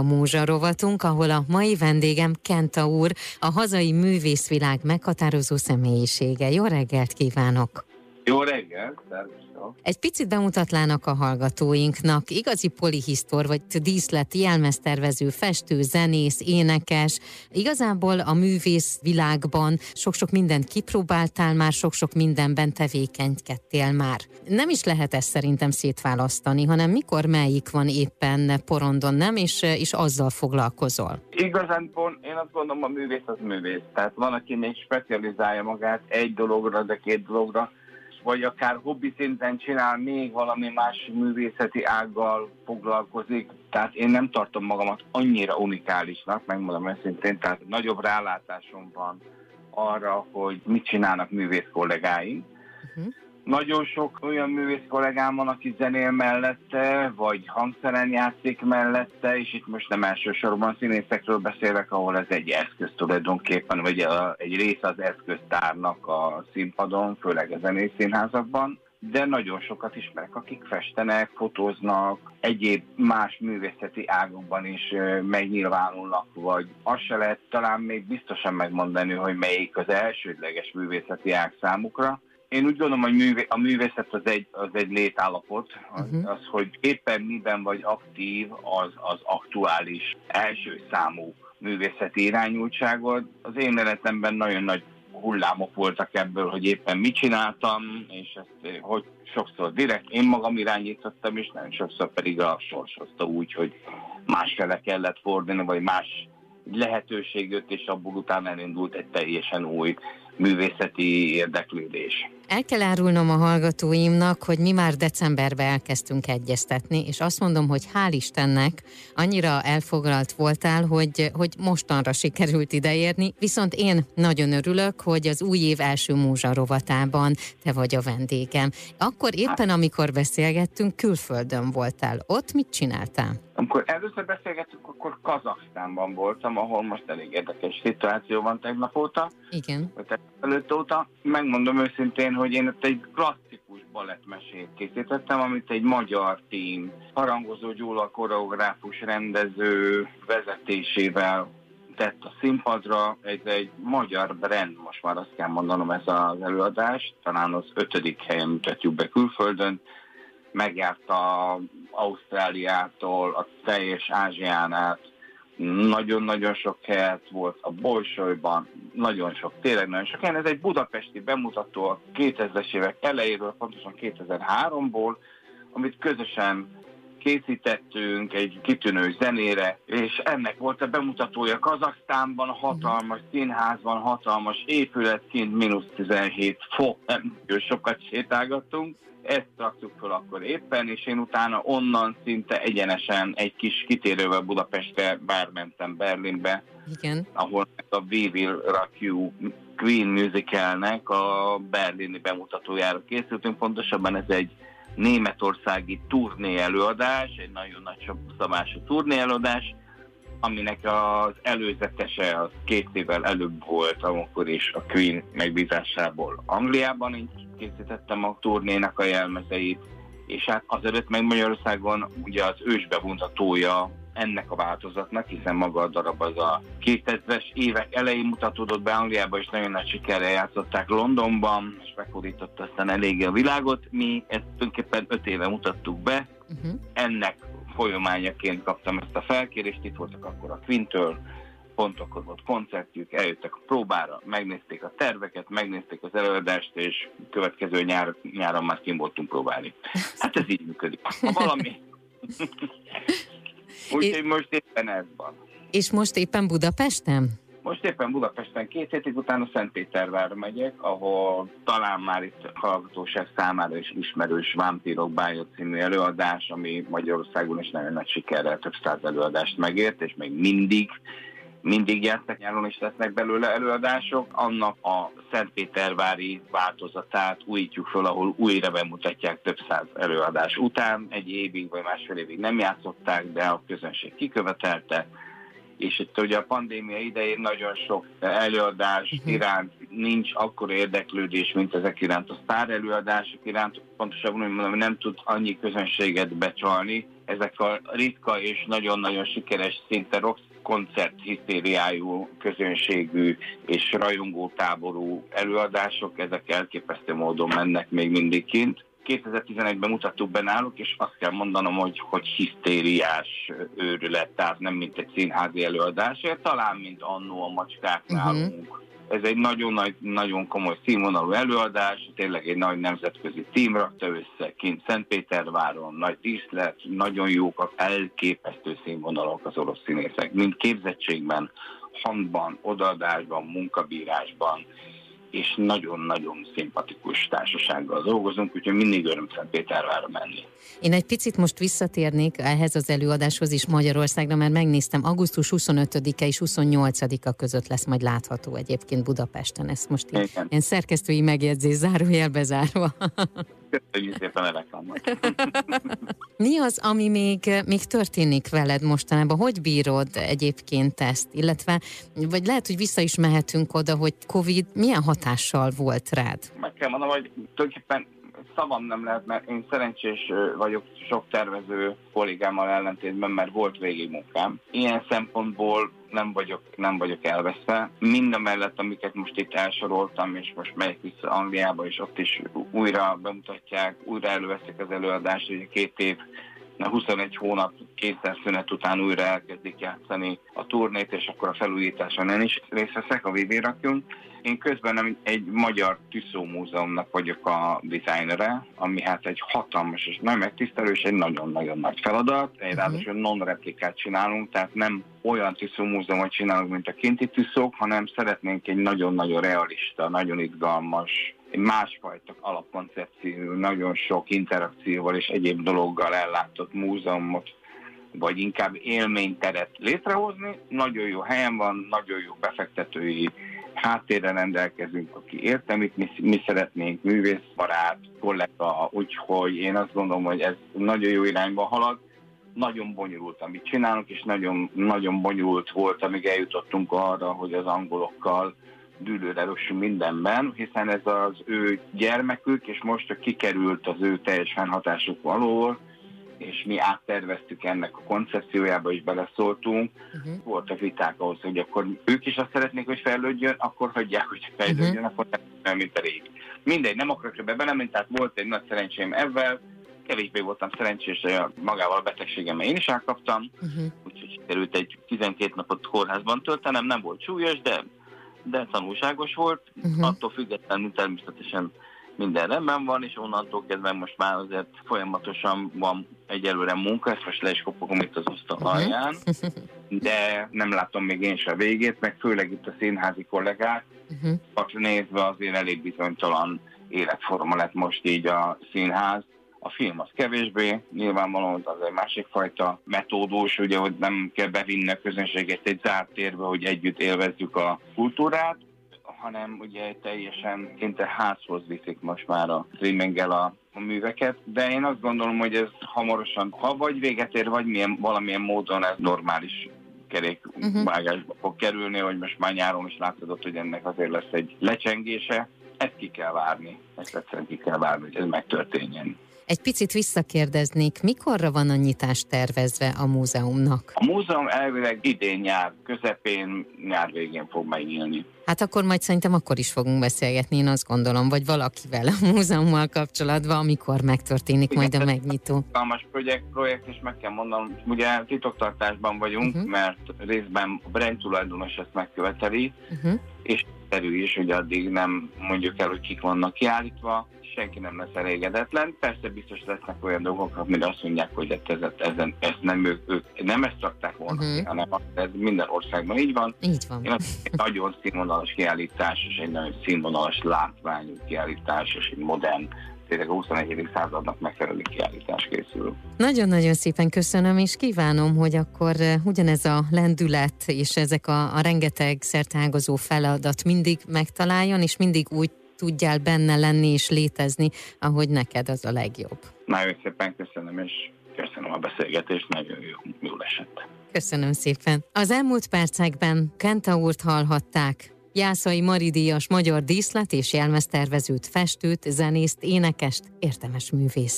A Múzsa rovatunk, ahol a mai vendégem Kenta úr, a hazai művészvilág meghatározó személyisége. Jó reggelt kívánok! Jó szervusztok! Egy picit bemutatlának a hallgatóinknak. Igazi polihisztor, vagy díszlet, jelmeztervező, festő, zenész, énekes. Igazából a művész világban sok-sok mindent kipróbáltál már, sok-sok mindenben tevékenykedtél már. Nem is lehet ezt szerintem szétválasztani, hanem mikor melyik van éppen porondon, nem? És, és azzal foglalkozol. Igazán én azt gondolom, a művész az művész. Tehát van, aki még specializálja magát egy dologra, de két dologra vagy akár hobbi szinten csinál, még valami más művészeti ággal foglalkozik. Tehát én nem tartom magamat annyira unikálisnak, megmondom őszintén, tehát nagyobb rálátásom van arra, hogy mit csinálnak művész kollégáink. Uh-huh. Nagyon sok olyan művész kollégám van, aki zenél mellette, vagy hangszeren játszik mellette, és itt most nem elsősorban színészekről beszélek, ahol ez egy eszköz tulajdonképpen, vagy egy része az eszköztárnak a színpadon, főleg a zenész színházakban. De nagyon sokat ismerek, akik festenek, fotóznak, egyéb más művészeti ágokban is megnyilvánulnak, vagy azt se lehet talán még biztosan megmondani, hogy melyik az elsődleges művészeti ág számukra, én úgy gondolom, hogy művé, a művészet az egy, az egy létállapot, az, uh-huh. az, hogy éppen miben vagy aktív, az, az aktuális első számú művészeti irányultságod. Az én életemben nagyon nagy hullámok voltak ebből, hogy éppen mit csináltam, és ezt eh, hogy sokszor direkt én magam irányítottam, és nagyon sokszor pedig a sors hozta úgy, hogy másfele kellett fordulni, vagy más lehetőség jött, és abból utána elindult egy teljesen új művészeti érdeklődés. El kell árulnom a hallgatóimnak, hogy mi már decemberben elkezdtünk egyeztetni, és azt mondom, hogy hál' Istennek annyira elfoglalt voltál, hogy, hogy mostanra sikerült ideérni, viszont én nagyon örülök, hogy az új év első múzsa rovatában te vagy a vendégem. Akkor éppen, amikor beszélgettünk, külföldön voltál. Ott mit csináltál? Amikor először beszélgettünk, akkor Kazaksztánban voltam, ahol most elég érdekes szituáció van tegnap óta. Igen. Előtt óta. Megmondom őszintén, hogy én ott egy klasszikus balettmesét készítettem, amit egy magyar tím, Harangozó Gyula koreográfus rendező vezetésével tett a színpadra. Ez egy magyar brand, most már azt kell mondanom ez az előadás, talán az ötödik helyen mutatjuk be külföldön. Megjárta Ausztráliától, a teljes Ázsián át, nagyon-nagyon sok helyet volt a Bolsolyban, nagyon sok, tényleg nagyon sok helyen. Ez egy budapesti bemutató a 2000-es évek elejéről, pontosan 2003-ból, amit közösen készítettünk egy kitűnő zenére, és ennek volt a bemutatója. Kazaksztánban, hatalmas színházban, hatalmas épület, kint mínusz 17 fok, nem sokat sétálgattunk, ezt raktuk fel akkor éppen, és én utána onnan szinte egyenesen egy kis kitérővel Budapestre bármentem Berlinbe, Igen. ahol a We Will Rock You Queen musicalnek a berlini bemutatójára készültünk, pontosabban ez egy németországi turné előadás, egy nagyon nagy szabású turné előadás, aminek az előzetese az két évvel előbb volt, amikor is a Queen megbízásából Angliában így készítettem a turnénak a jelmezeit, és hát azelőtt meg Magyarországon ugye az ősbemutatója ennek a változatnak, hiszen maga a darab az a 2000-es évek elején mutatódott be Angliába, és nagyon nagy sikerrel játszották Londonban, és megfordította aztán eléggé a világot. Mi ezt tulajdonképpen öt éve mutattuk be, uh-huh. ennek folyamányaként kaptam ezt a felkérést, itt voltak akkor a Quintől, pont akkor volt koncertjük, eljöttek a próbára, megnézték a terveket, megnézték az előadást, és következő nyár, nyáron már kim voltunk próbálni. Hát ez így működik. Ha valami... Úgyhogy most éppen ez van. És most éppen Budapesten? Most éppen Budapesten két hétig utána Szentpétervár megyek, ahol talán már itt hallgatóság számára is ismerős Vámpírok Bája című előadás, ami Magyarországon is nagyon nagy sikerrel több száz előadást megért, és még mindig mindig jártak, nyáron is lesznek belőle előadások. Annak a Szentpétervári változatát újítjuk fel, ahol újra bemutatják több száz előadás után. Egy évig vagy másfél évig nem játszották, de a közönség kikövetelte és itt ugye a pandémia idején nagyon sok előadás uh-huh. iránt nincs akkor érdeklődés, mint ezek iránt a sztár előadások iránt, pontosabban úgy mondom, nem tud annyi közönséget becsalni, ezek a ritka és nagyon-nagyon sikeres, szinte rock koncert hisztériájú, közönségű és rajongó táború előadások, ezek elképesztő módon mennek még mindig kint. 2011-ben mutattuk be náluk, és azt kell mondanom, hogy, hogy hisztériás őrület, tehát nem mint egy színházi előadás, talán mint annó a macskák uh-huh. Ez egy nagyon nagy, nagyon komoly színvonalú előadás, tényleg egy nagy nemzetközi tím rakta össze, kint Szentpéterváron, nagy díszlet, nagyon jók, a elképesztő színvonalak az orosz színészek, mind képzettségben, hangban, odaadásban, munkabírásban, és nagyon-nagyon szimpatikus társasággal dolgozunk, úgyhogy mindig öröm Szentpétervárra menni. Én egy picit most visszatérnék ehhez az előadáshoz is Magyarországra, mert megnéztem, augusztus 25-e és 28-a között lesz majd látható egyébként Budapesten. Ezt most így, ilyen szerkesztői megjegyzés zárójelbe zárva. Köszönjük szépen a reklámot. Mi az, ami még, még történik veled mostanában? Hogy bírod egyébként ezt? Illetve, vagy lehet, hogy vissza is mehetünk oda, hogy Covid milyen hatással volt rád? Meg kell mondanom, hogy tulajdonképpen szavam nem lehet, mert én szerencsés vagyok sok tervező kollégámmal ellentétben, mert volt munkám. Ilyen szempontból nem vagyok, nem vagyok elveszve. Mind a mellett, amiket most itt elsoroltam, és most megyek vissza Angliába, és ott is újra bemutatják, újra előveszik az előadást, hogy két év 21 hónap szünet után újra elkezdik játszani a turnét, és akkor a felújításon én is részt veszek, a VB rakjunk. Én közben egy magyar Tüsszó Múzeumnak vagyok a dizájnere, ami hát egy hatalmas és nagyon megtisztelő és egy nagyon-nagyon nagy feladat. Egy uh-huh. ráadásul non-replikát csinálunk, tehát nem olyan Tüsszó Múzeumot csinálunk, mint a kinti tüsszók, hanem szeretnénk egy nagyon-nagyon realista, nagyon izgalmas, egy másfajta alapkoncepció, nagyon sok interakcióval és egyéb dologgal ellátott múzeumot, vagy inkább élményteret létrehozni. Nagyon jó helyen van, nagyon jó befektetői háttérre rendelkezünk, aki érte, mit mi, mi szeretnénk, művészbarát, kollega, úgyhogy én azt gondolom, hogy ez nagyon jó irányba halad. Nagyon bonyolult, amit csinálunk, és nagyon, nagyon bonyolult volt, amíg eljutottunk arra, hogy az angolokkal dűlőre rossunk mindenben, hiszen ez az ő gyermekük, és most kikerült az ő teljes fennhatásuk alól, és mi átterveztük ennek a koncepciójába, is beleszóltunk. Uh-huh. Voltak viták ahhoz, hogy akkor ők is azt szeretnék, hogy fejlődjön, akkor hagyják, hogy fejlődjön, uh-huh. akkor nem, mint a régi. Mindegy, nem akarok ebbe belemenni, tehát volt egy nagy szerencsém ebben, kevésbé voltam szerencsés, hogy magával a betegségem én is elkaptam, uh-huh. úgyhogy került egy 12 napot kórházban töltenem, nem volt súlyos, de de tanulságos volt, uh-huh. attól függetlenül természetesen minden rendben van, és onnantól kezdve most már azért folyamatosan van egyelőre munka, ezt most le is kopogom itt az asztal uh-huh. alján, de nem látom még én se a végét, meg főleg itt a színházi kollégák, uh-huh. nézve azért elég bizonytalan életforma lett most így a színház, a film az kevésbé, nyilvánvalóan az egy másik fajta metódus, ugye, hogy nem kell bevinni a közönséget egy zárt térbe, hogy együtt élvezzük a kultúrát, hanem ugye teljesen szinte házhoz viszik most már a streaminggel a, a műveket, de én azt gondolom, hogy ez hamarosan, ha vagy véget ér, vagy milyen, valamilyen módon ez normális kerékvágásba uh-huh. fog kerülni, hogy most már nyáron is látod, hogy ennek azért lesz egy lecsengése. Ezt ki kell várni, ezt egyszerűen ki kell várni, hogy ez megtörténjen. Egy picit visszakérdeznék, mikorra van a nyitás tervezve a múzeumnak? A múzeum elvileg idén nyár közepén, nyár végén fog megnyílni. Hát akkor majd szerintem akkor is fogunk beszélgetni, én azt gondolom, vagy valakivel a múzeummal kapcsolatban, amikor megtörténik Igen, majd a megnyitó. Almas projekt, projekt, és meg kell mondanom, ugye titoktartásban vagyunk, uh-huh. mert részben a brand tulajdonos ezt megköveteli, uh-huh. és terül is, hogy addig nem mondjuk el, hogy kik vannak kiállítva, senki nem lesz elégedetlen. Persze biztos lesznek olyan dolgok, amire azt mondják, hogy ez, ez, ezen, ezt nem ők, ők nem ezt rakták volna, uh-huh. hanem ez minden országban így van. Így van. Én azt egy nagyon színvonalas kiállítás, és egy nagyon színvonalas látványú kiállítás, és egy modern tényleg a 21. századnak megfelelő kiállítás készül. Nagyon-nagyon szépen köszönöm, és kívánom, hogy akkor eh, ugyanez a lendület és ezek a, a rengeteg szertágazó feladat mindig megtaláljon, és mindig úgy tudjál benne lenni és létezni, ahogy neked az a legjobb. Nagyon szépen köszönöm, és köszönöm a beszélgetést, nagyon jó, jól esett. Köszönöm szépen. Az elmúlt percekben Kenta úrt hallhatták, Jászai Maridíjas magyar díszlet és jelmeztervezőt, festőt, zenészt, énekest, értemes művészt.